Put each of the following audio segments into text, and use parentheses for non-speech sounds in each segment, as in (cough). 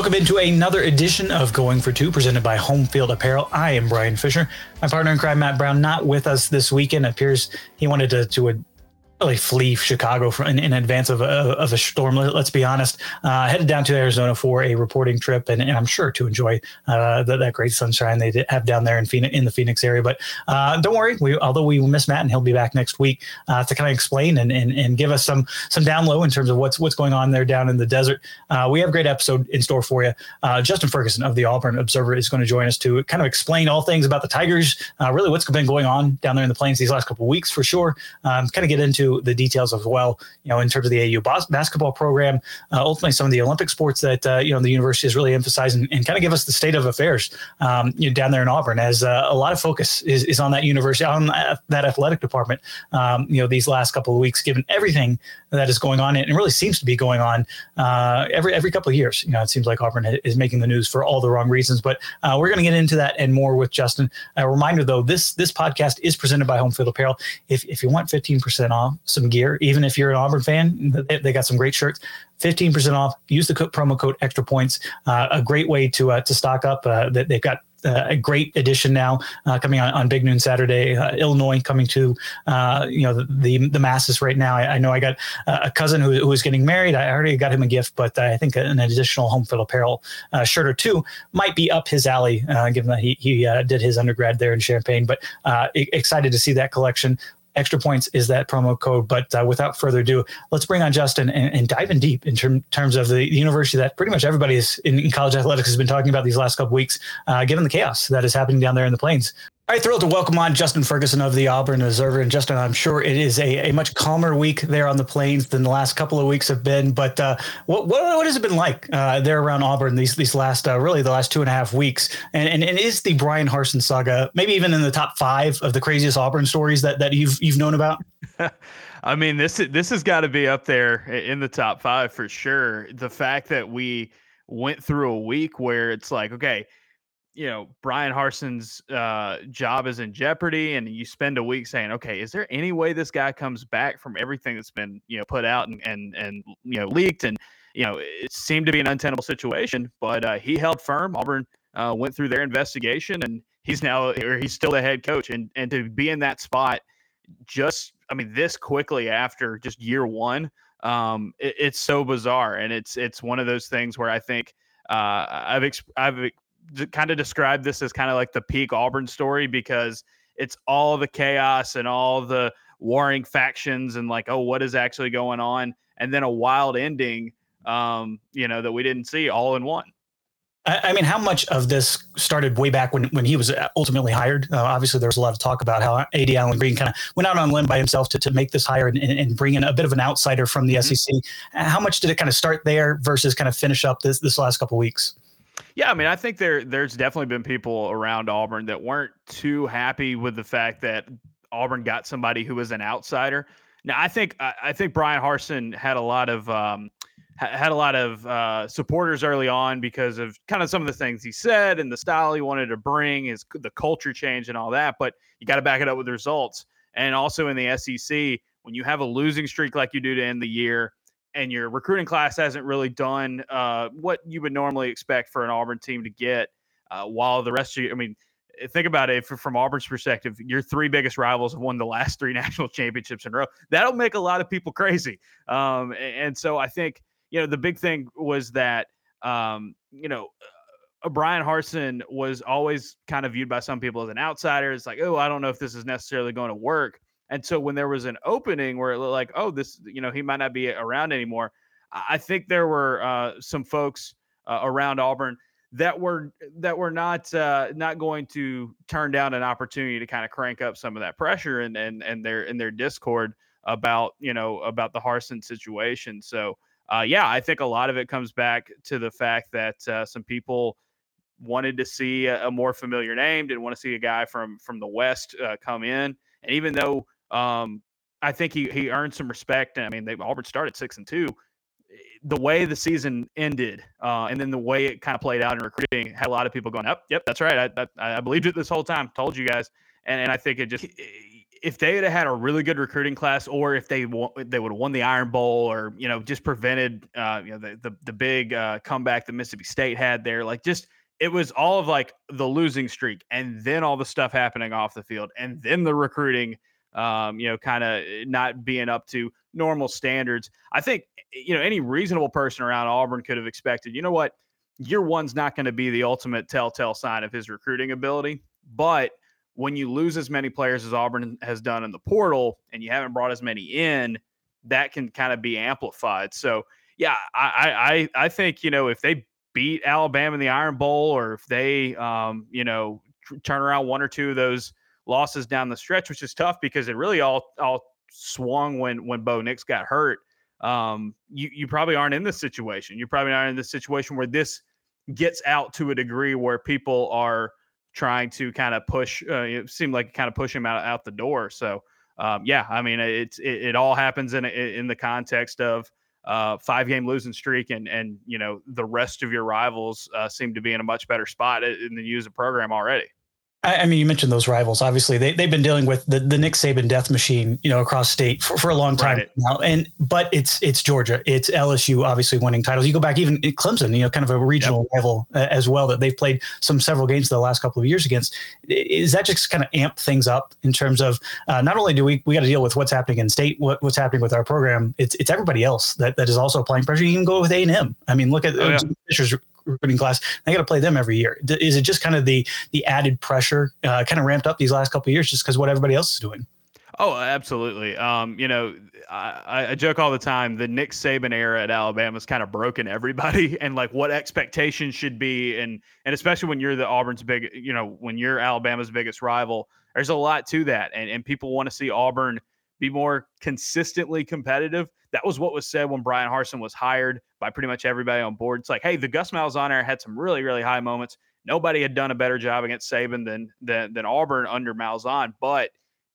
Welcome into another edition of Going for Two, presented by Home Field Apparel. I am Brian Fisher. My partner in crime, Matt Brown, not with us this weekend. It appears he wanted to, to really flee Chicago in, in, advance of a, of a storm. Let, us be honest. Uh, headed down to Arizona for a reporting trip, and, and I'm sure to enjoy uh, the, that great sunshine they have down there in Phoenix, in the Phoenix area. But uh, don't worry, we although we miss Matt, and he'll be back next week uh, to kind of explain and, and and give us some some down low in terms of what's what's going on there down in the desert. Uh, we have a great episode in store for you. Uh, Justin Ferguson of the Auburn Observer is going to join us to kind of explain all things about the Tigers, really what's been going on down there in the plains these last couple of weeks for sure. Um, kind of get into the details of well, you know, in terms of the AU bas- basketball program, uh, ultimately some of the Olympic sports that uh, you know the university is really emphasizing and kind of give us the state of affairs um, you know, down there in Auburn, as uh, a lot of focus is, is on that university, on that athletic department. Um, you know, these last couple of weeks, given everything that is going on, and really seems to be going on uh, every every couple of years. You know, it seems like Auburn is making the news for all the wrong reasons. But uh, we're going to get into that and more with Justin. A reminder though, this this podcast is presented by Home Field Apparel. If if you want 15% off some gear, even if you're an Auburn fan, they, they got some great shirts. 15% off. Use the promo code extra points. Uh, a great way to uh, to stock up. Uh, they've got uh, a great addition now uh, coming on, on Big Noon Saturday. Uh, Illinois coming to uh, you know the, the, the masses right now. I, I know I got a cousin who, who was getting married. I already got him a gift, but I think an additional home field apparel uh, shirt or two might be up his alley, uh, given that he he did his undergrad there in Champaign. But excited to see that collection extra points is that promo code. But uh, without further ado, let's bring on Justin and, and dive in deep in term, terms of the university that pretty much everybody is in, in college athletics has been talking about these last couple weeks, uh, given the chaos that is happening down there in the plains. All right, thrilled to welcome on Justin Ferguson of the Auburn Observer. And Justin, I'm sure it is a, a much calmer week there on the plains than the last couple of weeks have been. But uh, what, what, what has it been like uh, there around Auburn these these last uh, really the last two and a half weeks? And, and, and is the Bryan Harsin saga maybe even in the top five of the craziest Auburn stories that that you've you've known about? (laughs) I mean this this has got to be up there in the top five for sure. The fact that we went through a week where it's like okay you know Bryan Harsin's uh, job is in jeopardy, and you spend a week saying, okay, is there any way this guy comes back from everything that's been you know put out and and and you know leaked, and you know it seemed to be an untenable situation, but uh, he held firm. Auburn uh, went through their investigation, and he's now or he's still the head coach, and and to be in that spot, just I mean this quickly after just year one, um, it, it's so bizarre, and it's it's one of those things where I think. Uh, I've ex- I've kind of describe this as kind of like the peak Auburn story because it's all the chaos and all the warring factions and like, oh, what is actually going on? And then a wild ending, um, you know, that we didn't see all in one. I mean, how much of this started way back when, when he was uh, ultimately hired? Uh, obviously, there was a lot of talk about how A.D. Allen Greene kind of went out on limb by himself to, to make this hire and, and bring in a bit of an outsider from the mm-hmm. SEC. How much did it kind of start there versus kind of finish up this this last couple weeks? Yeah, I mean, I think there there's definitely been people around Auburn that weren't too happy with the fact that Auburn got somebody who was an outsider. Now, I think I, think Bryan Harsin had a lot of um, had a lot of uh, supporters early on because of kind of some of the things he said and the style he wanted to bring, his the culture change and all that. But you got to back it up with results. And also in the SEC, when you have a losing streak like you do to end the year, and your recruiting class hasn't really done uh, what you would normally expect for an Auburn team to get, uh, while the rest of you, I mean, eh, think about it from Auburn's perspective, your three biggest rivals have won the last three (laughs) national championships in a row. That'll make a lot of people crazy. Um, and so I think, you know, the big thing was that, um, you know, uh, Bryan Harsin was always kind of viewed by some people as an outsider. It's like, oh, I don't know if this is necessarily going to work. And so when there was an opening where it looked like, oh, this, you know, he might not be around anymore, I think there were uh, some folks uh, around Auburn that were that were not uh, not going to turn down an opportunity to kind of crank up some of that pressure and and and their in their discord about you know about the Harsin situation. So uh, yeah, I think a lot of it comes back to the fact that uh, some people wanted to see a, a, more familiar name, didn't want to see a guy from from the West uh, come in, and even though um, I think he he earned some respect. I mean, they Auburn started six and two. The way the season ended, uh, and then the way it kind of played out in recruiting, had a lot of people going, "Up, yep, that's right. I, I, I believed it this whole time. Told you guys." And, and I think it just if they had had a really good recruiting class, or if they won, they would have won the Iron Bowl, or you know just prevented uh, you know the the, the big uh, comeback that Mississippi State had there, like just it was all of like the losing streak, and then all the stuff happening off the field, and then the recruiting, um, you know, kind of not being up to normal standards. I think you know any reasonable person around Auburn could have expected. You know what? Year one's not going to be the ultimate telltale sign of his recruiting ability, but when you lose as many players as Auburn has done in the portal and you haven't brought as many in, that can kind of be amplified. So yeah, I I I think you know if they beat Alabama in the Iron Bowl or if they um, you know turn around one or two of those losses down the stretch, which is tough because it really all all swung when when Bo Nix got hurt. Um, you you probably aren't in this situation. You probably aren't in this situation where this gets out to a degree where people are trying to kind of push. Uh, it seemed like kind of push him out out the door. So um, yeah, I mean it's it, it, all happens in in the context of uh, five game losing streak and and you know the rest of your rivals uh, seem to be in a much better spot in the use of program already. I, mean, you mentioned those rivals. Obviously, they they've been dealing with the, the Nick Saban death machine, you know, across state for, for a long time right. now. And but it's it's Georgia, it's LSU, obviously winning titles. You go back even Clemson, you know, kind of a regional yep. rival uh, as well that they've played some several games the last couple of years against. Is that just kind of amp things up in terms of uh, not only do we we got to deal with what's happening in state, what, what's happening with our program, it's it's everybody else that, that is also applying pressure. You can go with A and M. I mean, look at oh, yeah. Fisher's recruiting class. They got to play them every year. Is it just kind of the the added pressure uh, kind of ramped up these last couple of years just because what everybody else is doing? Oh, absolutely. Um, you know, I, I, joke all the time. The Nick Saban era at Alabama has kind of broken everybody, (laughs) and like what expectations should be, and and especially when you're the Auburn's big, you know, when you're Alabama's biggest rival, there's a lot to that, and and people want to see Auburn be more consistently competitive. That was what was said when Bryan Harsin was hired by pretty much everybody on board. It's like, hey, the Gus Malzahn had some really, really high moments. Nobody had done a better job against Saban than than, than Auburn under Malzahn, but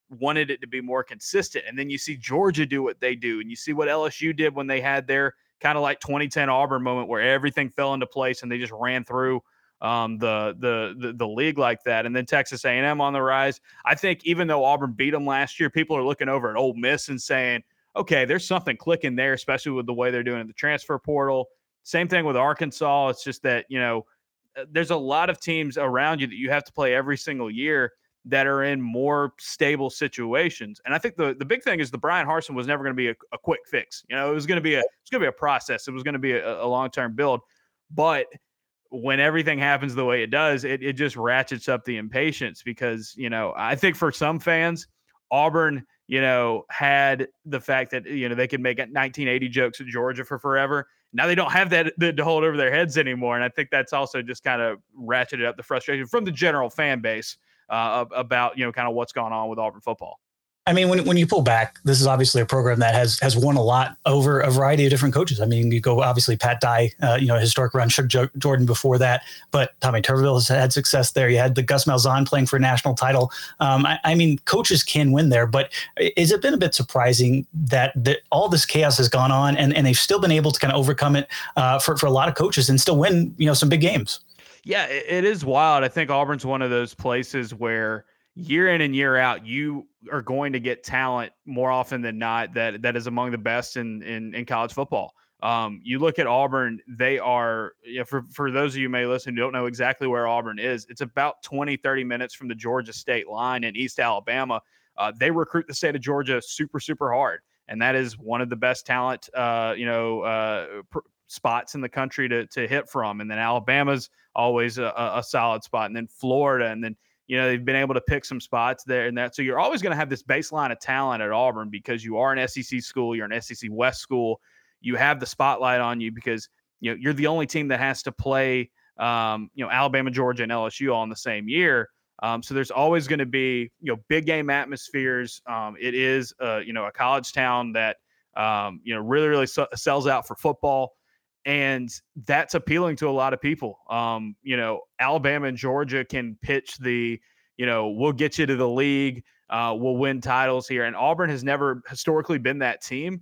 wanted it to be more consistent. And then you see Georgia do what they do, and you see what LSU did when they had their kind of like 2010 Auburn moment where everything fell into place and they just ran through um, the, the, the the league like that. And then Texas A&M on the rise. I think even though Auburn beat them last year, people are looking over at Ole Miss and saying, okay, there's something clicking there, especially with the way they're doing the transfer portal. Same thing with Arkansas. It's just that you know uh, there's a lot of teams around you that you have to play every single year that are in more stable situations. And I think the the big thing is the Bryan Harsin was never going to be a, a, quick fix. You know, it was going to be a it's going to be a process. It was going to be a, a long term build. But when everything happens the way it does, it, it just ratchets up the impatience because, you know, I think for some fans, Auburn, you know, had the fact that, you know, they could make 1980 jokes at Georgia for forever. Now they don't have that to hold over their heads anymore. And I think that's also just kind of ratcheted up the frustration from the general fan base uh, about, you know, kind of what's going on with Auburn football. I mean, when, when you pull back, this is obviously a program that has has won a lot over a variety of different coaches. I mean, you go obviously Pat Dye, uh, you know, historic run, Shug Jordan before that, but Tommy Tuberville has had success there. You had the Gus Malzahn playing for a national title. Um, I, I, mean, coaches can win there, but is it been a bit surprising that, that all this chaos has gone on and, and they've still been able to kind of overcome it uh, for, for a lot of coaches and still win, you know, some big games? Yeah, it is wild. I think Auburn's one of those places where – year in and year out, you are going to get talent more often than not that that is among the best in in, in college football. Um, you look at Auburn, they are, you know, for, for those of you may listen who don't know exactly where Auburn is, it's about 20, 30 minutes from the Georgia state line in East Alabama. Uh, they recruit the state of Georgia super, super hard. And that is one of the best talent, uh, you know, uh, pr- spots in the country to, to hit from. And then Alabama's always a, a solid spot. And then Florida. And then you know, they've been able to pick some spots there and that. So you're always going to have this baseline of talent at Auburn because you are an SEC school, you're an SEC West school. You have the spotlight on you because you know you're the only team that has to play um, you know Alabama, Georgia, and LSU all in the same year. Um, so there's always going to be you know big game atmospheres. Um, it is uh, you know a college town that um, you know really really sells out for football and that's appealing to a lot of people. Um, you know, Alabama and Georgia can pitch the, you know, we'll get you to the league, uh, we'll win titles here, and Auburn has never historically been that team,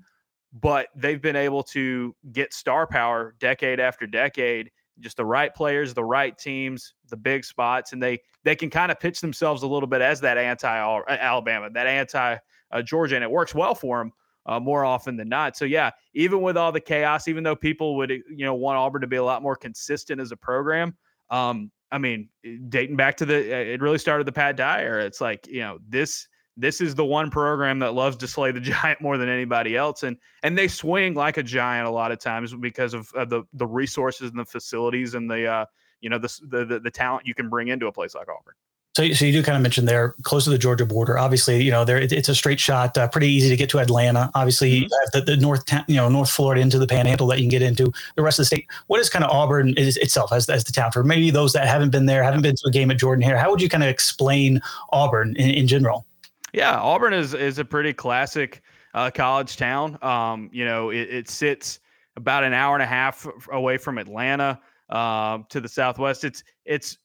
but they've been able to get star power decade after decade just the right players, the right teams, the big spots, and they they can kind of pitch themselves a little bit as that anti uh, Alabama, that anti uh, Georgia, and it works well for them uh, more often than not. So yeah, even with all the chaos, even though people would you know want Auburn to be a lot more consistent as a program, um, I mean, dating back to the, it really started the Pat Dyer. It's like you know this this is the one program that loves to slay the (laughs) giant more than anybody else and and they swing like a giant a lot of times because of, of the the resources and the facilities and the uh you know the, the the talent you can bring into a place like Auburn. So, so you do kind of mention there close to the Georgia border. Obviously, you know there it's a straight shot, uh, pretty easy to get to Atlanta. Obviously, mm-hmm. the, the north, you know, North Florida into the Panhandle that you can get into. The rest of the state. What is kind of Auburn is itself as, as the town for maybe those that haven't been there, haven't been to a game at Jordan-Hare? How would you kind of explain Auburn in, in general? Yeah, Auburn is is a pretty classic uh, college town. Um, you know, it, it, sits about an hour and a half away from Atlanta uh, to the southwest. It's it's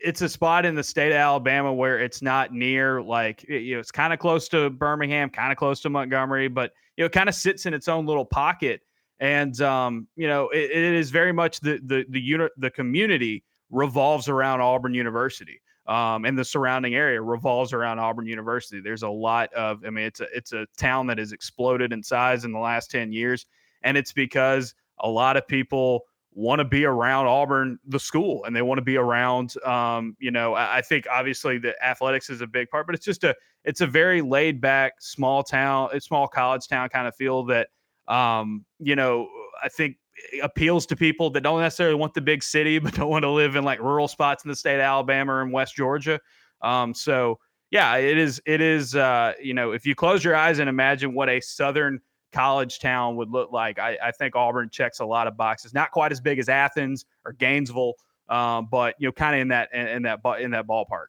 it's a spot in the state of Alabama where it's not near like you know it's kind of close to Birmingham, kind of close to Montgomery, but you know it kind of sits in its own little pocket. And um, you know it, it is very much the the the unit the community revolves around Auburn University um, and the surrounding area revolves around Auburn University. There's a lot of, I mean, it's a it's a town that has exploded in size in the last ten years, and it's because a lot of people want to be around Auburn, the school, and they want to be around. Um, you know, I, I, think obviously the athletics is a big part, but it's just a it's a very laid back, small town, small college town kind of feel that. Um, you know, I think appeals to people that don't necessarily want the big city, (laughs) but don't want to live in like rural spots in the state of Alabama and West Georgia. Um, so yeah, it is. It is. Uh, you know, if you close your eyes and imagine what a southern college town would look like, I, I think Auburn checks a lot of boxes. Not quite as big as Athens or Gainesville, um, but you know, kind of in that in, in that in that ballpark.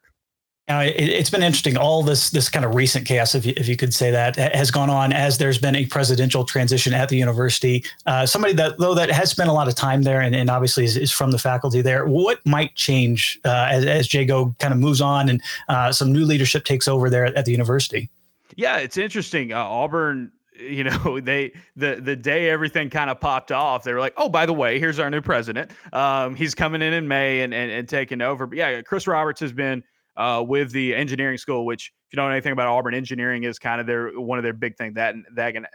Now, it, has been interesting. All this this kind of recent chaos, if you, if you could say that, has gone on as there's been a presidential transition at the university. Uh, somebody that though that has spent a lot of time there and, and obviously is, is, from the faculty there. What might change uh, as, as Jay Gogue kind of moves on and uh, some new leadership takes over there at the university? Yeah, it's interesting. Uh, Auburn you know (laughs) they the the day everything kind of popped off they were like oh by the way here's our new president um, he's coming in in may and, and and taking over but yeah chris roberts has been uh, with the engineering school, which if you don't know anything about Auburn, engineering is kind of their one of their big things that and that and,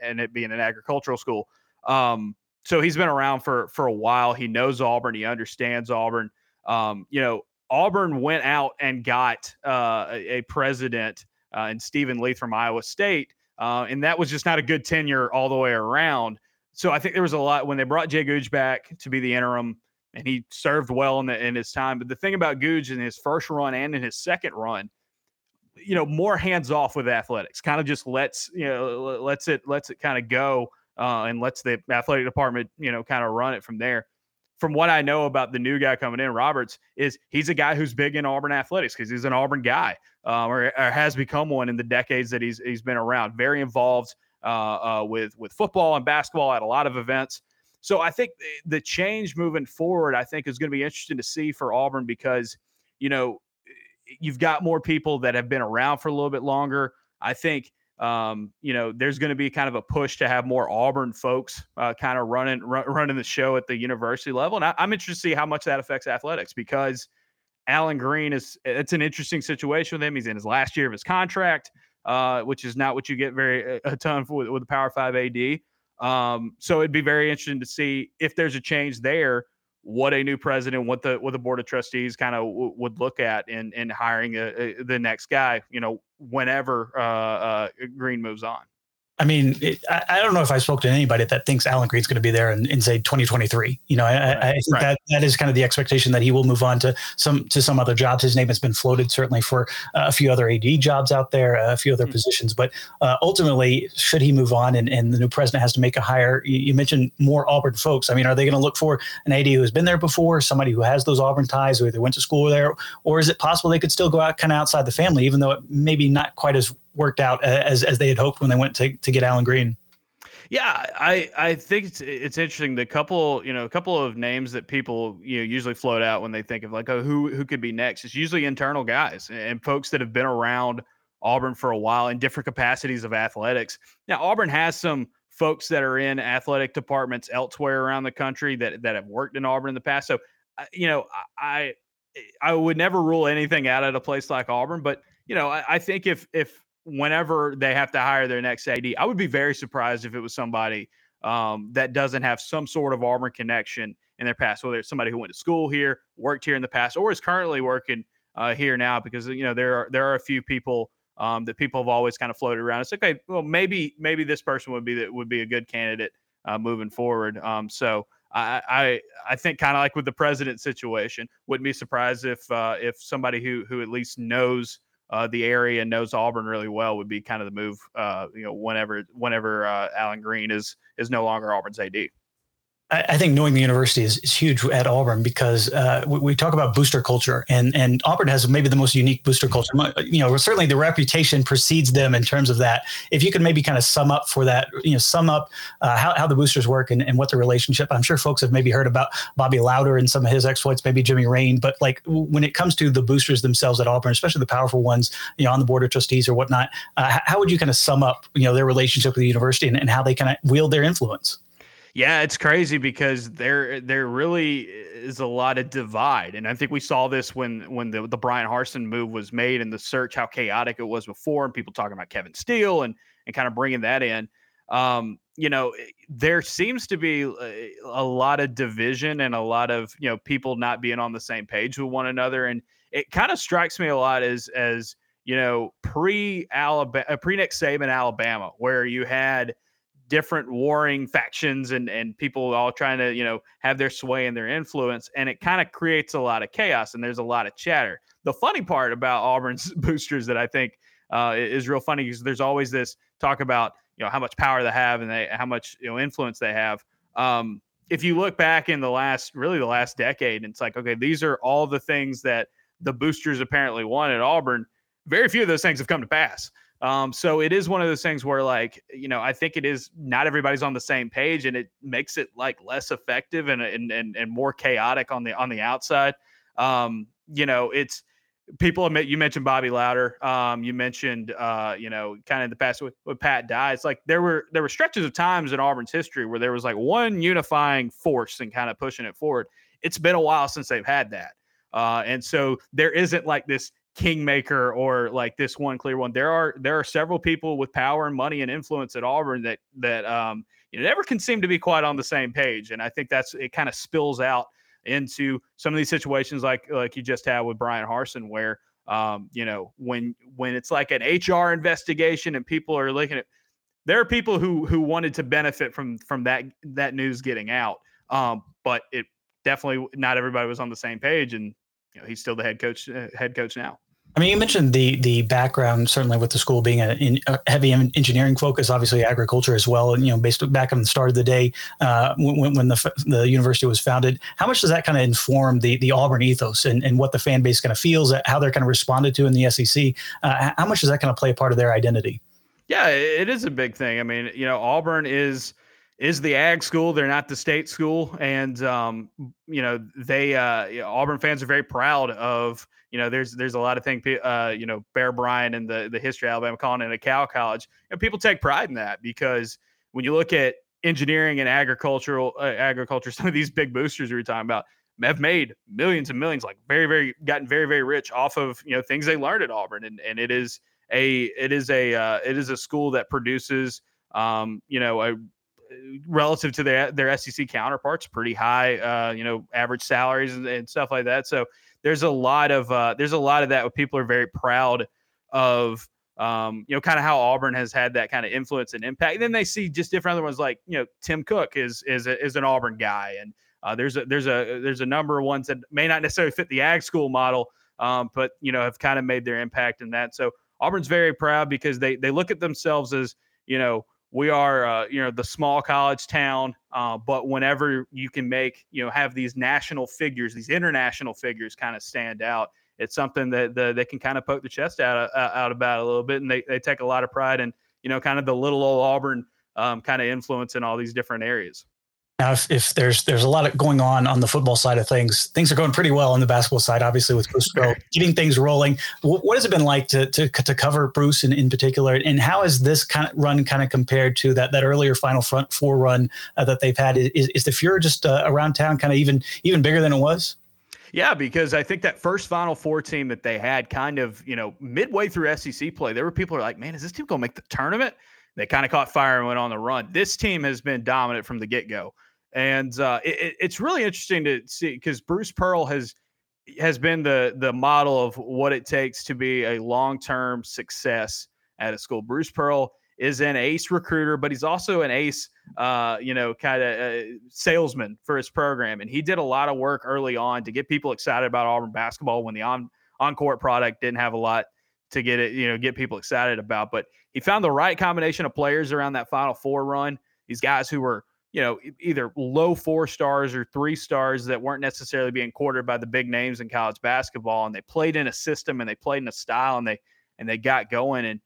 and it being an agricultural school. Um, so he's been around for for a while. He knows Auburn. He understands Auburn. Um, you know, Auburn went out and got uh, a, a, president uh, in Steven Leath from Iowa State, uh, and that was just not a good tenure all the way around. So I think there was a lot when they brought Jay Gogue back to be the interim and he served well in, the, in his time. But the thing about Gogue in his first run and in his second run, you know, more hands off with athletics, kind of just lets you know lets it lets it kind of go uh, and lets the athletic department you know kind of run it from there. From what I know about the new guy coming in, Roberts is he's a guy who's big in Auburn athletics because he's an Auburn guy um, or, or, has become one in the decades that he's he's been around. Very involved uh, uh, with with football and basketball at a lot of events. So I think the change moving forward, I think, is going to be interesting to see for Auburn because, you know, you've got more people that have been around for a little bit longer. I think, um, you know, there's going to be kind of a push to have more Auburn folks uh, kind of running run, running the show at the university level, and I, I'm interested to see how much that affects athletics because Allen Greene is it's an interesting situation with him. He's in his last year of his contract, uh, which is not what you get very a ton for with, with the Power Five AD. Um, so it'd be very interesting to see if there's a change there, what a new president, what the what the board of trustees kind of w- would look at in in hiring a, a, the next guy. You know, whenever uh, uh, Greene moves on. I mean, it, I, I, don't know if I spoke to anybody that thinks Allen Greene's going to be there in, in say 2023. You know, I, right. I think right. that that is kind of the expectation that he will move on to some to some other jobs. His name has been floated certainly for uh, a few other AD jobs out there, a few other mm-hmm. positions. But uh, ultimately, should he move on and, and the new president has to make a hire, you, you mentioned more Auburn folks. I mean, are they going to look for an AD who has been there before, somebody who has those Auburn ties, who either went to school there, or is it possible they could still go out kind of outside the family, even though it maybe not quite as worked out as as they had hoped when they went to to get Allen Greene. Yeah, I I think it's it's interesting. The couple you know a couple of names that people you know usually float out when they think of like oh who who could be next. It's usually internal guys and folks that have been around Auburn for a while in different capacities of athletics. Now Auburn has some folks that are in athletic departments elsewhere around the country that that have worked in Auburn in the past. So, you know, I I would never rule anything out at a place like Auburn, but you know, I, I think if if whenever they have to hire their next AD, I would be very surprised if it was somebody um, that doesn't have some sort of Auburn connection in their past, whether it's somebody who went to school here, worked here in the past, or is currently working uh, here now. Because you know there are there are a few people um, that people have always kind of floated around. It's okay, well maybe maybe this person would be that would be a good candidate uh, moving forward. Um, so I I, I think kind of like with the president situation, wouldn't be surprised if uh, if somebody who who at least knows uh, the area and knows Auburn really well would be kind of the move. Uh, you know, whenever whenever uh, Allen Greene is is no longer Auburn's AD. I think knowing the university is, is huge at Auburn because uh, we, we, talk about booster culture, and and Auburn has maybe the most unique booster culture. You know, certainly the reputation precedes them in terms of that. If you could maybe kind of sum up for that, you know, sum up uh, how, how the boosters work and, and what the relationship. I'm sure folks have maybe heard about Bobby Lowder and some of his exploits, maybe Jimmy Rane, but like when it comes to the boosters themselves at Auburn, especially the powerful ones, you know, on the board of trustees or whatnot, uh, how would you kind of sum up, you know, their relationship with the university and, and how they kind of wield their influence? Yeah, it's crazy because there there really is a lot of divide, and I think we saw this when when the the Bryan Harsin move was made and the search how chaotic it was before, and people talking about Kevin Steele and and kind of bringing that in. Um, you know, eh, there seems to be a, a lot of division and a lot of you know people not being on the same page with one another, and it kind of strikes me a lot as as you know pre Alabama pre Nick Saban Alabama, where you had different warring factions and and people all trying to you know have their sway and their influence and it kind of creates a lot of chaos and there's a lot of chatter. The funny part about auburn's (laughs) boosters that i think uh, is real funny is there's always this talk about you know how much power they have and they how much you know influence they have. Um, if you look back in the last really the last decade it's like okay these are all the things that the boosters apparently want at auburn. Very few of those things have come to pass um, so it is one of those things where, like, you know, I think it is not everybody's on the same page, and it makes it like less effective and and and, and more chaotic on the on the outside. Um, you know, it's people admit you mentioned Bobby Lowder. Um, you mentioned uh, you know, kind of the past with, with Pat Dye. It's like there were there were stretches of times in Auburn's history where there was like one unifying force and kind of pushing it forward. It's been a while since they've had that. Uh, and so there isn't like this kingmaker or like this one clear one. There are there are several people with power and money and influence at Auburn that that um, you know, never can seem to be quite on the same page, and I think that's it. Kind of spills out into some of these situations like like you just had with Bryan Harsin, where um, you know when when it's like an HR investigation and people are looking at there are people who who wanted to benefit from from that that news getting out, um, but it definitely not everybody was on the same page and you know, he's still the head coach uh, head coach now. I mean, you mentioned the the background certainly with the school being a, in, a heavy engineering focus, obviously agriculture as well. And you know, based back on the start of the day uh, when, when the the university was founded, how much does that kind of inform the the Auburn ethos and, and what the fan base kind of feels, how they're kind of responded to in the SEC? Uh, how much does that kind of play a part of their identity? Yeah, it is a big thing. I mean, you know, Auburn is is the ag school. They're not the state school, and um, you know they uh, Auburn fans are very proud of. You know, there's there's a lot of things. Uh, you know, Bear Bryant and the the history of Alabama calling it a cow college, and people take pride in that because when you look at engineering and agricultural uh, agriculture, (laughs) some of these big boosters we were talking about have made millions and millions, like very very gotten very very rich off of you know things they learned at Auburn, and and it is a it is a uh, it is a school that produces um, you know a relative to their their SEC counterparts, pretty high, uh, you know, average salaries and, and, stuff like that. So there's a lot of uh, there's a lot of that where people are very proud of. Um, you know, kind of how Auburn has had that kind of influence and impact. And then they see just different other ones, like you know, Tim Cook is is a, is an Auburn guy, and uh, there's a there's a there's a number of ones that may not necessarily fit the ag school model, um, but you know have kind of made their impact in that. So Auburn's very proud because they they look at themselves as you know we are uh, you know the small college town uh, but whenever you can make you know have these national figures these international figures kind of stand out it's something that the, they can kind of poke the chest out uh, out about a little bit and they, they take a lot of pride in you know kind of the little old auburn um, kind of influence in all these different areas Now, if, if there's there's a lot of going on on the football side of things, things are going pretty well on the basketball side. Obviously, with Bruce Pearl getting things rolling. What, what, has it been like to to, to cover Bruce in, in particular, and how has this kind of run kind of compared to that that earlier Final Front Four run uh, that they've had? Is, is the Furor just uh, around town kind of even even bigger than it was? Yeah, because I think that first Final Four team that they had, kind of you know midway through SEC play, there were people who are like, "Man, is this team going to make the tournament?" They kind of caught fire and went on the run. This team has been dominant from the get go. And uh, it, it's really interesting to see because Bruce Pearl has has been the the model of what it takes to be a long term success at a school. Bruce Pearl is an ace recruiter, but he's also an ace, uh, you know, kind of uh, salesman for his program. And he did a lot of work early on to get people excited about Auburn basketball when the on on court product didn't have a lot to get it, you know, get people excited about. But he found the right combination of players around that Final Four run. These guys who were you know, either low four stars or three stars that weren't necessarily being courted by the big names in college basketball. And they played in a system and they played in a style and they and they got going. And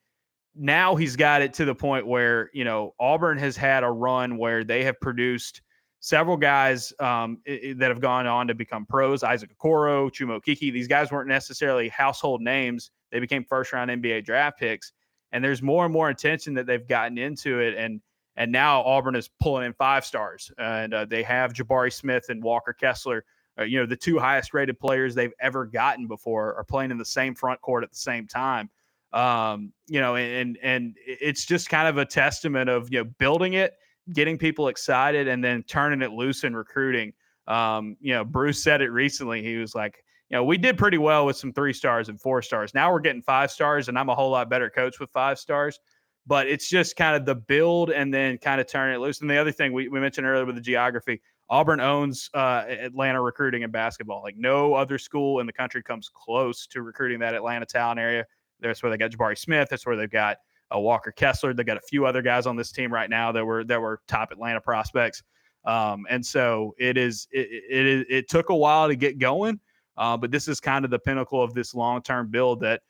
now he's got it to the point where, you know, Auburn has had a run where they have produced several guys um, that have gone on to become pros. Isaac Okoro, Chuma Okeke. These guys weren't necessarily household names. They became first round NBA draft picks. And there's more and more attention that they've gotten into it. And and now Auburn is pulling in five stars, and uh, they have Jabari Smith and Walker Kessler. Uh, you know, the two highest rated players they've ever gotten before are playing in the same front court at the same time. Um, you know, and and it's just kind of a testament of you know building it, getting people excited, and then turning it loose in recruiting. Um, you know, Bruce said it recently. He was like, you know, we did pretty well with some three stars and four stars. Now we're getting five stars, and I'm a whole lot better coach with five stars but it's just kind of the build and then kind of turn it loose. And the other thing we, we mentioned earlier with the geography, Auburn owns uh, Atlanta recruiting in basketball. Like no other school in the country comes close to recruiting that Atlanta town area. That's where they got Jabari Smith. That's where they've got uh, Walker Kessler. They got a few other guys on this team right now that were that were top Atlanta prospects. Um, and so it is. It, it, it, took a while to get going, uh, but this is kind of the pinnacle of this long term build that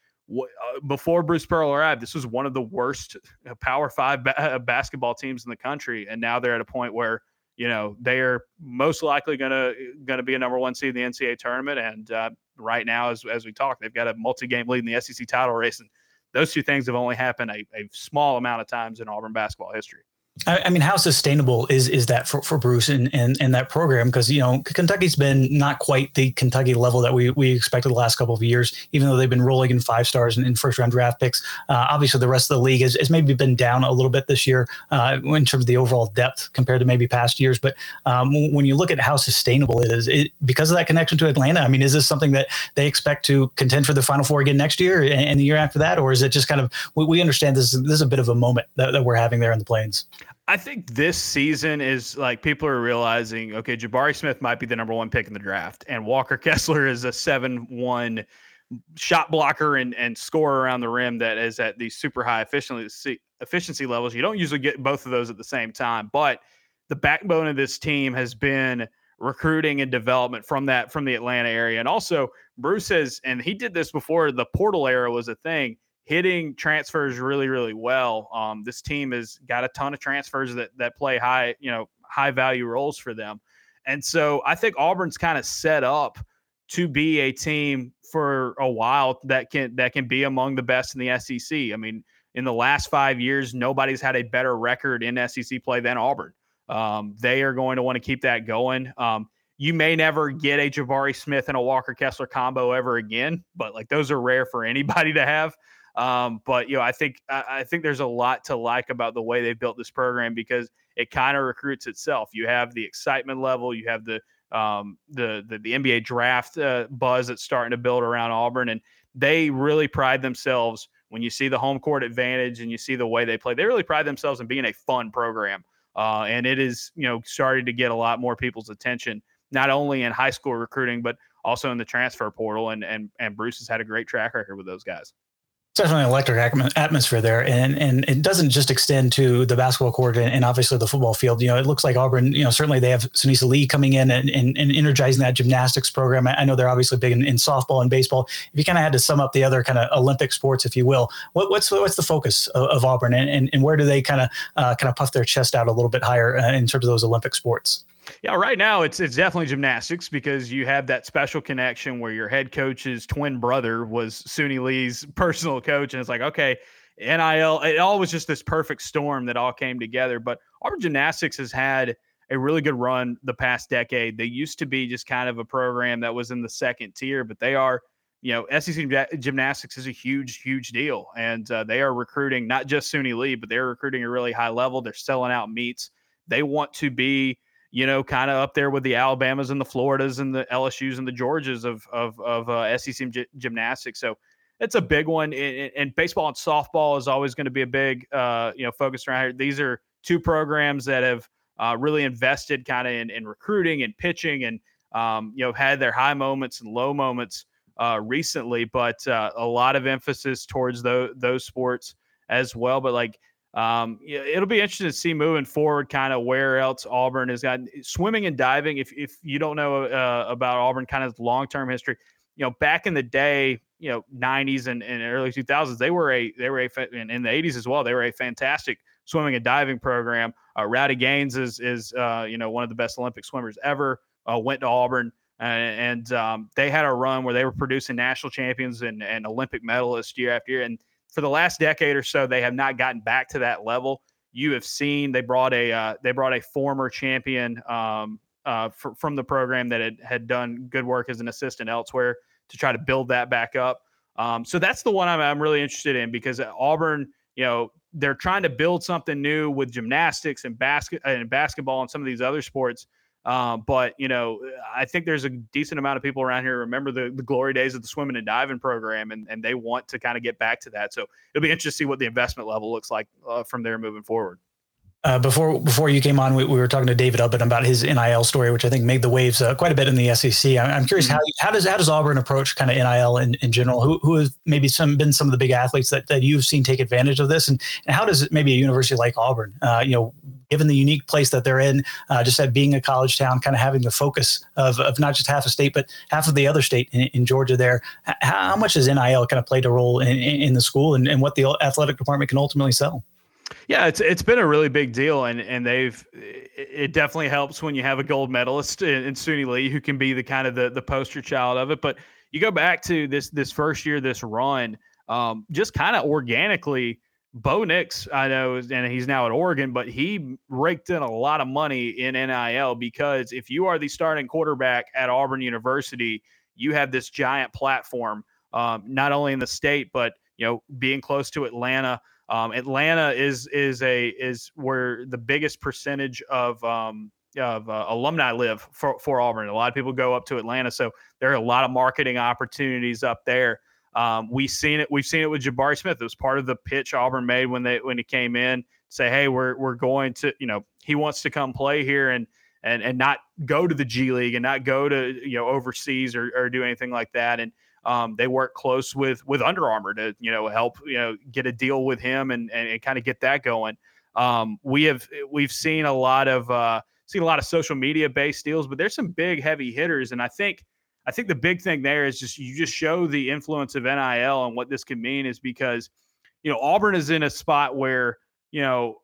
before Bruce Pearl arrived, this was one of the worst uh, Power Five ba- uh, basketball teams in the country, and now they're at a point where you know they are most likely gonna gonna be a number one seed in the NCAA tournament. And uh, right now, as as we talk, they've got a multi-game lead in the SEC title race, and those two things have only happened a, a small amount of times in Auburn basketball history. I, mean, how sustainable is is that for, for Bruce and, and, and that program? Because you know Kentucky's been not quite the Kentucky level that we, we expected the last couple of years, even though they've been rolling in five stars and in first round draft picks. Uh, obviously, the rest of the league has, has maybe been down a little bit this year uh, in terms of the overall depth compared to maybe past years. But um, when you look at how sustainable it is, it, because of that connection to Atlanta, I mean, is this something that they expect to contend for the Final Four again next year and, and the year after that, or is it just kind of we, we understand this this is a bit of a moment that, that we're having there in the plains? I think this season is like people are realizing, okay, Jabari Smith might be the number one pick in the draft, and Walker (laughs) Kessler is a seven-one shot blocker and and scorer around the rim that is at these super high efficiency efficiency levels. You don't usually get both of those at the same time, but the backbone of this team has been recruiting and development from that from the Atlanta area, and also Bruce has, and he did this before the portal era was a thing hitting transfers really, really well. Um, this team has got a ton of transfers that that play high, you know, high value roles for them. And so I think Auburn's kind of set up to be a team for a while that can that can be among the best in the SEC. I mean, in the last five years, nobody's had a better record in SEC play than Auburn. Um, they are going to want to keep that going. Um, you may never get a Jabari Smith and a Walker Kessler combo ever again, but like those are rare for anybody to have. Um, but you know, I think I think there's a lot to like about the way they built this program because it kind of recruits itself. You have the excitement level, you have the um, the, the the NBA draft uh, buzz that's starting to build around Auburn, and they really pride themselves when you see the home court advantage and you see the way they play. They really pride themselves in being a fun program, uh, and it is you know starting to get a lot more people's attention, not only in high school recruiting but also in the transfer portal. And and and Bruce has had a great track record with those guys definitely an electric atmosphere there, and and it doesn't just extend to the basketball court and, and, obviously the football field. You know, it looks like Auburn. You know, certainly they have Sunisa Lee coming in and, and, and energizing that gymnastics program. I know they're obviously big in, in softball and baseball. If you kind of had to sum up the other kind of Olympic sports, if you will, what, what's what's the focus of, of Auburn, and, and, and where do they kind of uh, kind of puff their chest out a little bit higher uh, in terms of those Olympic sports? Yeah, right now it's it's definitely gymnastics because you have that special connection where your head coach's twin brother was Suni Lee's (laughs) personal coach, and it's like okay, NIL. It all was just this perfect storm that all came together. But Auburn Gymnastics has had a really good run the past decade. They used to be just kind of a program that was in the second tier, but they are, you know, SEC Gymnastics is a huge, huge deal, and uh, they are recruiting not just Suni Lee, but they're recruiting a really high level. They're selling out meets. They want to be you know, kind of up there with the Alabamas and the Floridas and the LSU's and the Georgias of of of uh, SEC gymnastics. So it's a big one. And, baseball and softball is always going to be a big, uh, you know, focus around here. These are two programs that have uh, really invested kind of in, in, recruiting and pitching, and um, you know, had their high moments and low moments uh, recently, but uh, a lot of emphasis towards those those sports as well. But like. Um, it'll be interesting to see moving forward, kind of where else Auburn has got swimming and diving. If if you don't know uh, about Auburn, kind of long term history, you know, back in the day, you know 90s and, and early 2000s they were a they were a in, in the 80s as well they were a fantastic swimming and diving program uh, rowdy gaines is is uh, you know one of the best olympic swimmers ever uh, went to auburn and, and um, they had a run where they were producing national champions and, and olympic medalists year after year and for the last decade or so they have not gotten back to that level you have seen they brought a uh, they brought a former champion um, uh, for, from the program that had, had done good work as an assistant elsewhere to try to build that back up. Um, so that's the one I'm, I'm really interested in because Auburn, you know, they're trying to build something new with gymnastics and basket and basketball and some of these other sports. Um, but you know, I think there's a decent amount of people around here remember the, the glory days of the swimming and diving program, and, and they want to kind of get back to that. So it'll be interesting to see what the investment level looks like uh, from there moving forward. Uh, before before you came on, we, we, were talking to David Ubben about his NIL story, which I think made the waves uh, quite a bit in the SEC. I'm, I'm curious mm-hmm. how how does how does Auburn approach kind of NIL in, in general? Who who has maybe some been some of the big athletes that, that you've seen take advantage of this, and, and how does it, maybe a university like Auburn, uh, you know, given the unique place that they're in, uh, just at being a college town, kind of having the focus of, of not just half a state but half of the other state in, in Georgia. There, how, how much has NIL kind of played a role in, in the school and, and what the athletic department can ultimately sell? Yeah, it's it's been a really big deal, and and they've it definitely helps when you have a gold medalist in, in Suni Lee who can be the kind of the the poster child of it. But you go back to this this first year, this run, um, just kind of organically. Bo Nix, I know, and he's now at Oregon, but he raked in a lot of money in NIL because if you are the starting quarterback at Auburn University, you have this giant platform, um, not only in the state, but you know, being close to Atlanta. Um, Atlanta is is a is where the biggest percentage of um, of uh, alumni live for, for Auburn. A lot of people go up to Atlanta, so there are a lot of marketing opportunities up there. Um, we've seen it. We've seen it with Jabari Smith. It was part of the pitch Auburn made when they when he came in. Say, hey, we're we're going to, you know, he wants to come play here and and and not go to the G League and not go to you know overseas or, or do anything like that. And um, they work close with with Under Armour to you know help you know get a deal with him and and, and kind of get that going. Um, we have we've seen a lot of uh, seen a lot of social media based deals, but there's some big heavy hitters, and I think I think the big thing there is just you just show the influence of NIL and what this can mean is because you know Auburn is in a spot where you know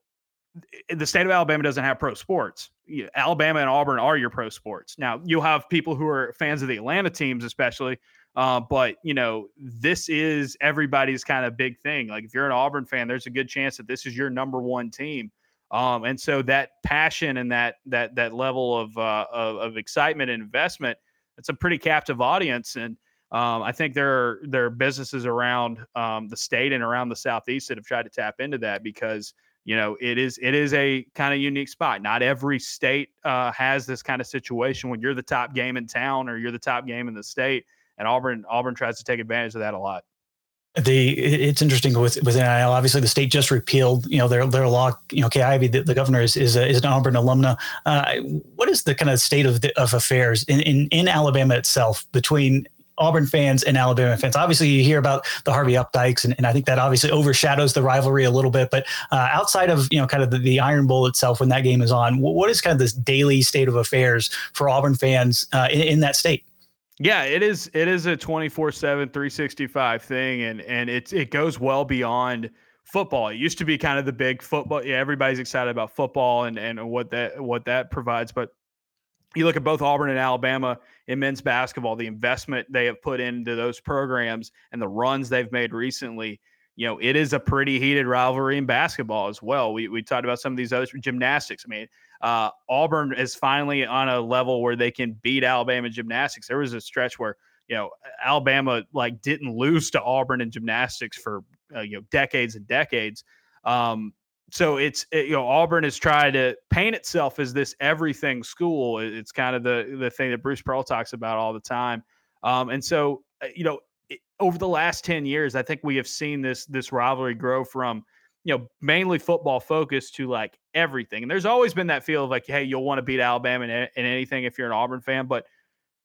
the state of Alabama doesn't have pro sports. Alabama and Auburn are your pro sports. Now you'll have people who are fans of the Atlanta teams, especially uh, but you know, this is everybody's kind of big thing. Like if you're an Auburn fan, there's a good chance that this is your number one team. Um, and so that passion and that that that level of, uh, of, of excitement and investment, it's a pretty captive audience. And um, I think there are there are businesses around um, the state and around the southeast that have tried to tap into that because you know it is it is a kind of unique spot. Not every state uh, has this kind of situation when you're the top game in town or you're the top game in the state and Auburn Auburn tries to take advantage of that a lot. The it's interesting with with NIL. Obviously, the state just repealed you know their their law. You know, Kay Ivey, the, the governor, is is, a, is an Auburn alumna. Uh, what is the kind of state of the, of affairs in, in in Alabama itself between Auburn fans and Alabama fans. Obviously, you hear about the Harvey Updikes, and, and I think that obviously overshadows the rivalry a little bit. But uh, outside of you know kind of the, the, Iron Bowl itself, when that game is on, what is kind of this daily state of affairs for Auburn fans uh, in, in that state? Yeah, it is. It is a 24 7, 365 thing. And, and it's, it goes well beyond football. It used to be kind of the big football. Yeah, everybody's excited about football and, and what that, what that provides. But you look at both Auburn and Alabama in men's basketball, the investment they have put into those programs and the runs they've made recently, you know, it is a pretty heated rivalry in basketball as well. We, we talked about some of these other gymnastics. I mean, uh, Auburn is finally on a level where they can beat Alabama gymnastics. There was a stretch where, you know, Alabama like didn't lose to Auburn in gymnastics for, uh, you know, decades and decades. Um, so it's it, you know Auburn has tried to paint itself as this everything school. It's kind of the the thing that Bruce Pearl talks about all the time. Um, and so uh, you know over the last ten years, I think we have seen this this rivalry grow from you know mainly football focused to like everything. And there's always been that feel of like, hey, you'll want to beat Alabama in, in anything if you're an Auburn fan, but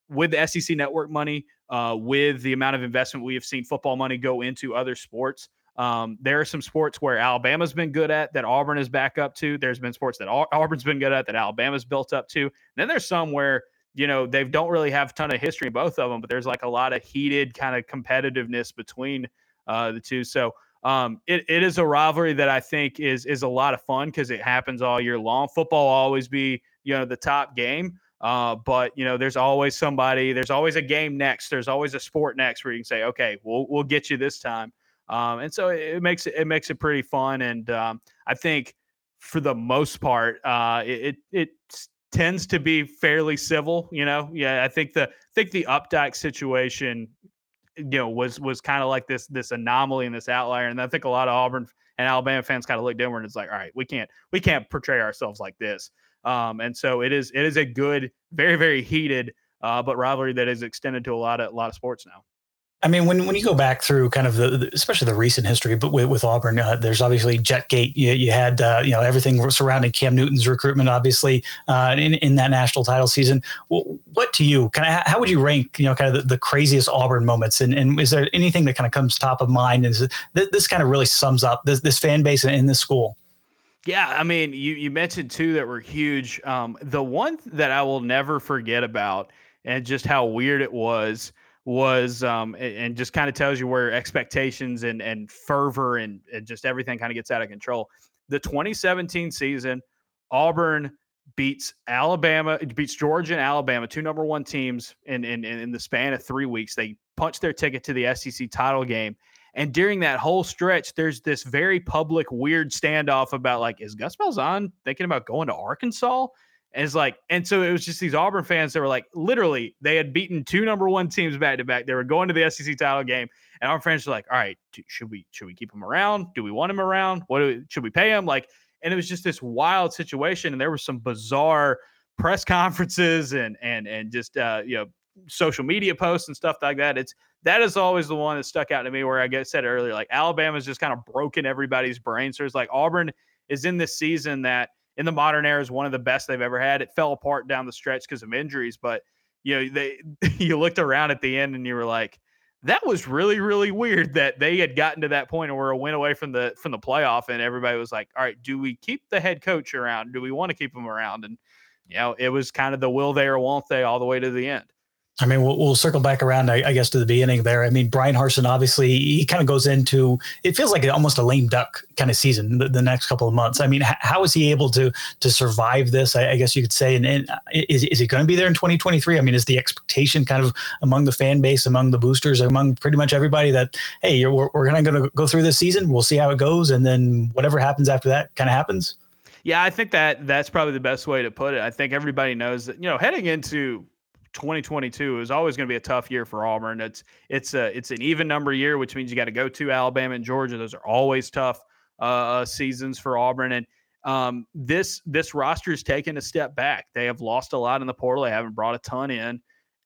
with the SEC network money, uh, with the amount of investment we have seen football money go into other sports um, there are some sports where Alabama's been good at that Auburn is back up to. There's been sports that Auburn's been good at that Alabama's built up to. And then there's some where you know they don't really have a ton of history both of them, but there's like a lot of heated kind of competitiveness between uh, the two. So um, it, it is a rivalry that I think is is a lot of fun because it happens all year long. Football will always be you know the top game. Uh, but you know, there's always somebody, there's always a game next, there's always a sport next where you can say, okay, we'll we'll get you this time. Um, and so it, it, makes it it makes it pretty fun. And um, I think for the most part, uh, it, it tends to be fairly civil. You know, yeah, I think the I think the Updyke situation, you know, was was kind of like this this anomaly and this outlier. And I think a lot of Auburn and Alabama fans kind of looked inward and it's like, all right, we can't we can't portray ourselves like this. Um, and so it is it is a good, very very heated, uh, but rivalry that is extended to a lot of a lot of sports now. I mean, when, when you go back through kind of the, especially the recent history, but with, with Auburn, uh, there's obviously Jetgate. You, you had, uh, you know, everything surrounding Cam Newton's recruitment, obviously, uh, in, in that national title season. what to you, kind of, how would you rank, you know, kind of the, the craziest Auburn moments? And, and is there anything that kind of comes top of mind? Is this, this kind of really sums up this, this fan base in this school? Yeah, I mean, you you mentioned two that were huge. Um, the one that I will never forget about, and just how weird it was was um, and just kind of tells you where expectations and and fervor and, and just everything kind of gets out of control. The 2017 season, Auburn beats Alabama, beats Georgia and Alabama, two number one teams in, in in the span of three weeks. They punched their ticket to the SEC title game. And during that whole stretch, there's this very public, weird standoff about like, is Gus Malzahn thinking about going to Arkansas? And it's like, and so it was just these Auburn fans that were like, literally, they had beaten two number one teams back to back. They were going to the SEC title game, and our fans were like, all right, should we should we keep him around? Do we want him around? What we, should we pay him? Like, and it was just this wild situation, and there were some bizarre press (laughs) conferences and and and just uh, you know social media posts and stuff like that. It's that is always the one that stuck out to me. Where I get said earlier, like Alabama's just kind of broken everybody's brain. So it's like Auburn is in this season that in the modern era is one of the best they've ever had. It fell apart down the stretch because of injuries, but you know they (laughs) you looked around at the end and you were like, that was really really weird that they had gotten to that point and were a win away from the from the playoff, and everybody was like, all right, do we keep the head coach around? Do we want to keep him around? And you know, it was kind of the will they or won't they all the way to the end. I mean, we'll, we'll circle back around, I, I, guess, to the beginning there. I mean, Bryan Harsin, obviously, he kind of goes into it feels like almost a lame duck kind of season the, the next couple of months. I mean, h- how is he able to to survive this? I, I guess you could say. And, and uh, is, is he going to be there in 2023? I mean, is the expectation kind of among the fan base, among the boosters, among pretty much everybody that, hey, we're, we're going to go through this season, we'll see how it goes. And then whatever happens after that kind of happens? Yeah, I think that that's probably the best way to put it. I think everybody knows that, you know, heading into 2022 is always going to be a tough year for Auburn. It's it's a it's an even number year, which means you got to go to Alabama and Georgia. Those are always tough uh, uh, seasons for Auburn. And um, this this roster is taking a step back. They have lost a lot in the portal. They haven't brought a ton in.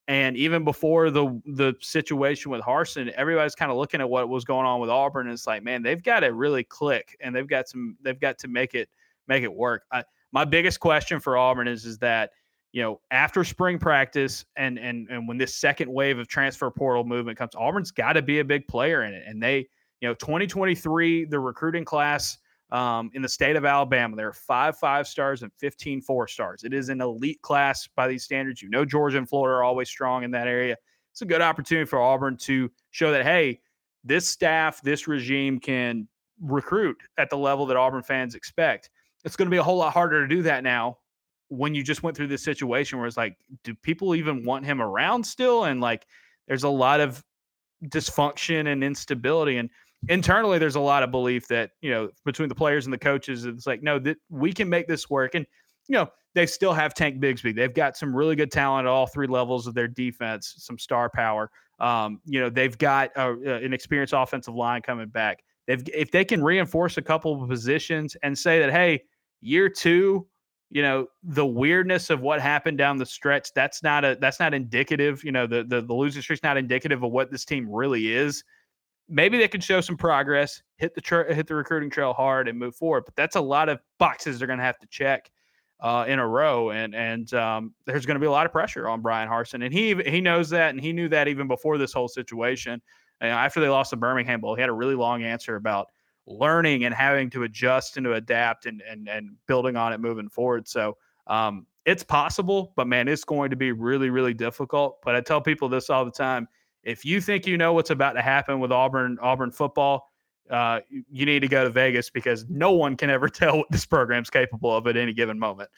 And even before the the situation with Harsin, everybody's kind of looking at what was going on with Auburn, and it's like, man, they've got to really click, and they've got some, they've got to make it make it work. I, my biggest question for Auburn is is that you know, after spring practice and and and when this second wave of transfer portal movement comes, Auburn's got to be a big player in it. And they, you know, 2023, the recruiting class um, in the state of Alabama, there are five five stars and 15 four stars. It is an elite class by these standards. You know, Georgia and Florida are always strong in that area. It's a good opportunity for Auburn to show that, hey, this staff, this regime can recruit at the level that Auburn fans expect. It's going to be a whole lot harder to do that now when you just went through this situation where it's like, do people even want him around still? And like, there's a lot of dysfunction and instability. And internally, there's a lot of belief that, you know, between the players and the coaches, it's like, no, that we can make this work. And, you know, they still have Tank Bigsby. They've got some really good talent at all three levels of their defense, some star power. Um, you know, they've got a, an experienced offensive line coming back. They've, if they can reinforce a couple of positions and say that, hey, year two, you know, the weirdness of what happened down the stretch, that's not a that's not indicative. You know, the the, the losing streak's not indicative of what this team really is. Maybe they could show some progress, hit the tra- hit the recruiting trail hard, and move forward. But that's a lot of boxes they're going to have to check uh, in a row, and and um, there's going to be a lot of pressure on Bryan Harsin and he he knows that, and he knew that even before this whole situation. And after they lost the Birmingham Bowl, he had a really long answer about learning and having to adjust and to adapt and and and building on it moving forward. So um, it's possible, but man, it's going to be really really difficult. But I tell people this all the time: if you think you know what's about to happen with Auburn Auburn football. Uh, you need to go to Vegas because no one can ever (laughs) tell what this program's capable of at any given moment.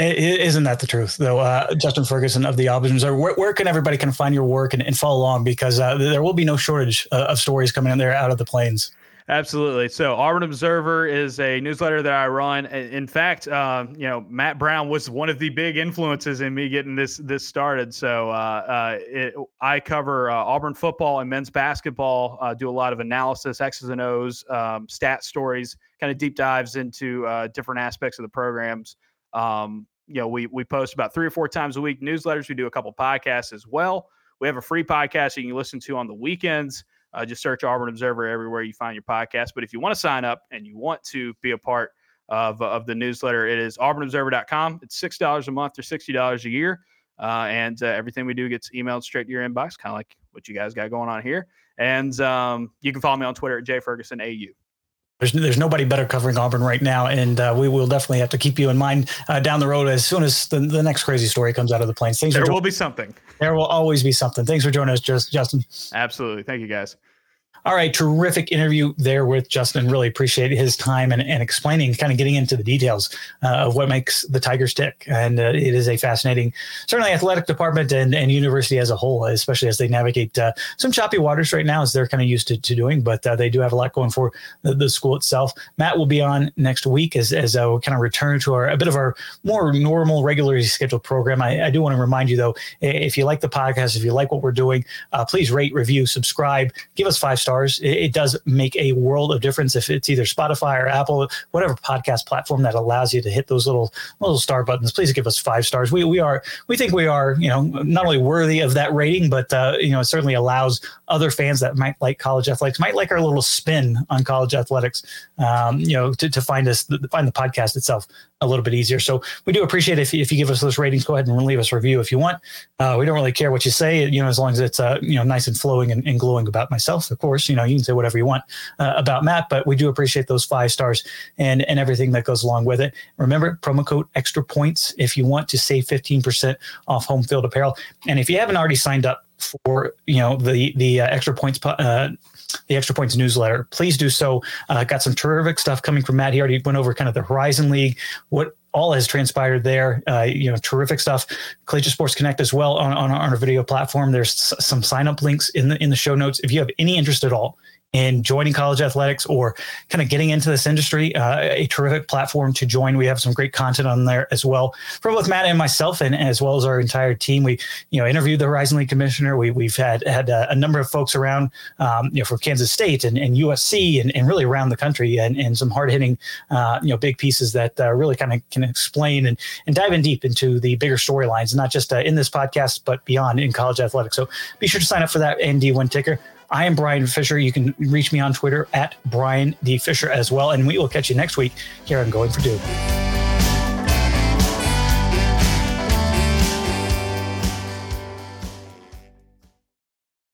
Isn't that the truth, though? Uh, Justin Ferguson of the Auburn Observer, where, where, can everybody can find your work and, and follow along? Because uh, there will be no shortage uh, of stories coming in there out of the plains. Absolutely. So, Auburn Observer is a newsletter that I run. In fact, uh, you know, Matt Brown was one of the big influences in me getting this this started. So, uh, uh, it, I cover uh, Auburn football and men's basketball. Uh, do a lot of analysis, X's and O's, um, stat stories, kind of deep dives into uh, different aspects of the programs. Um, you know, we we post about three or four times a week newsletters. We do a couple podcasts as well. We have a free podcast you can listen to on the weekends. Uh, just search Auburn Observer everywhere you find your podcast. But if you want to sign up and you want to be a part of, of the newsletter, it is auburnobserver.com. It's $6 a month or $60 a year. Uh, and uh, everything we do gets emailed straight to your inbox, kind of like what you guys got going on here. And um, you can follow me on Twitter at jfergusonau. There's, there's nobody better covering Auburn right now, and uh, we will definitely have to keep you in mind uh, down the road as soon as the, the next crazy story comes out of the plains. Things there will be something. There will always be something. Thanks for joining us, Justin. Absolutely. Thank you, guys. All right, terrific interview there with Justin. Really appreciate his time and, and explaining, kind of getting into the details uh, of what makes the Tigers tick. And uh, it is a fascinating, certainly athletic department and, and university as a whole, especially as they navigate uh, some choppy waters right now, as they're kind of used to, to doing. But uh, they do have a lot going for the, the, school itself. Matt will be on next week as, as uh, we kind of return to our a bit of our more normal, regularly scheduled program. I, I do want to remind you, though, if you like the podcast, if you like what we're doing, uh, please rate, review, subscribe, give us five stars stars. It, it, does make a world of difference if it's either Spotify or Apple, whatever podcast platform that allows you to hit those little little star buttons. Please give us five stars. We we are we think we are you know not only worthy of that rating, but uh, you know it certainly allows other fans that might like college athletics, might like our little spin on college athletics, um, you know, to, to find us find the podcast itself a little bit easier. So we do appreciate if if you give us those ratings. Go ahead and leave us a review if you want. Uh, we don't really care what you say, you know, as long as it's uh, you know nice and flowing and, and glowing about myself. Of course, you know you can say whatever you want uh, about Matt, but we do appreciate those five stars and and everything that goes along with it. Remember promo code extra points if you want to save fifteen percent off home field apparel. And if you haven't already signed up for you know the the uh, extra points uh, the extra points newsletter please do so uh, got some terrific stuff coming from matt he already went over kind of the horizon league what all has transpired there. Uh, you know, terrific stuff. Collegiate Sports Connect as well on, on, our video platform. There's some sign up links in the in the show notes. If you have any interest at all in joining college athletics or kind of getting into this industry, uh, a terrific platform to join. We have some great content on there as well for both Matt and myself, and as well as our entire team. We, you know, interviewed the Horizon League commissioner. We, we've had had a, a number of folks around, um, you know, from Kansas State and, and USC and, and really around the country, and, and some hard hitting, uh, you know, big pieces that uh, really kind of can explain and, and dive in deep into the bigger storylines, not just uh, in this podcast, but beyond in college athletics. So be sure to sign up for that ND1 ticker. I am Bryan Fischer. You can reach me on Twitter at Bryan D. Fischer as well. And we will catch you next week here on Going for Two.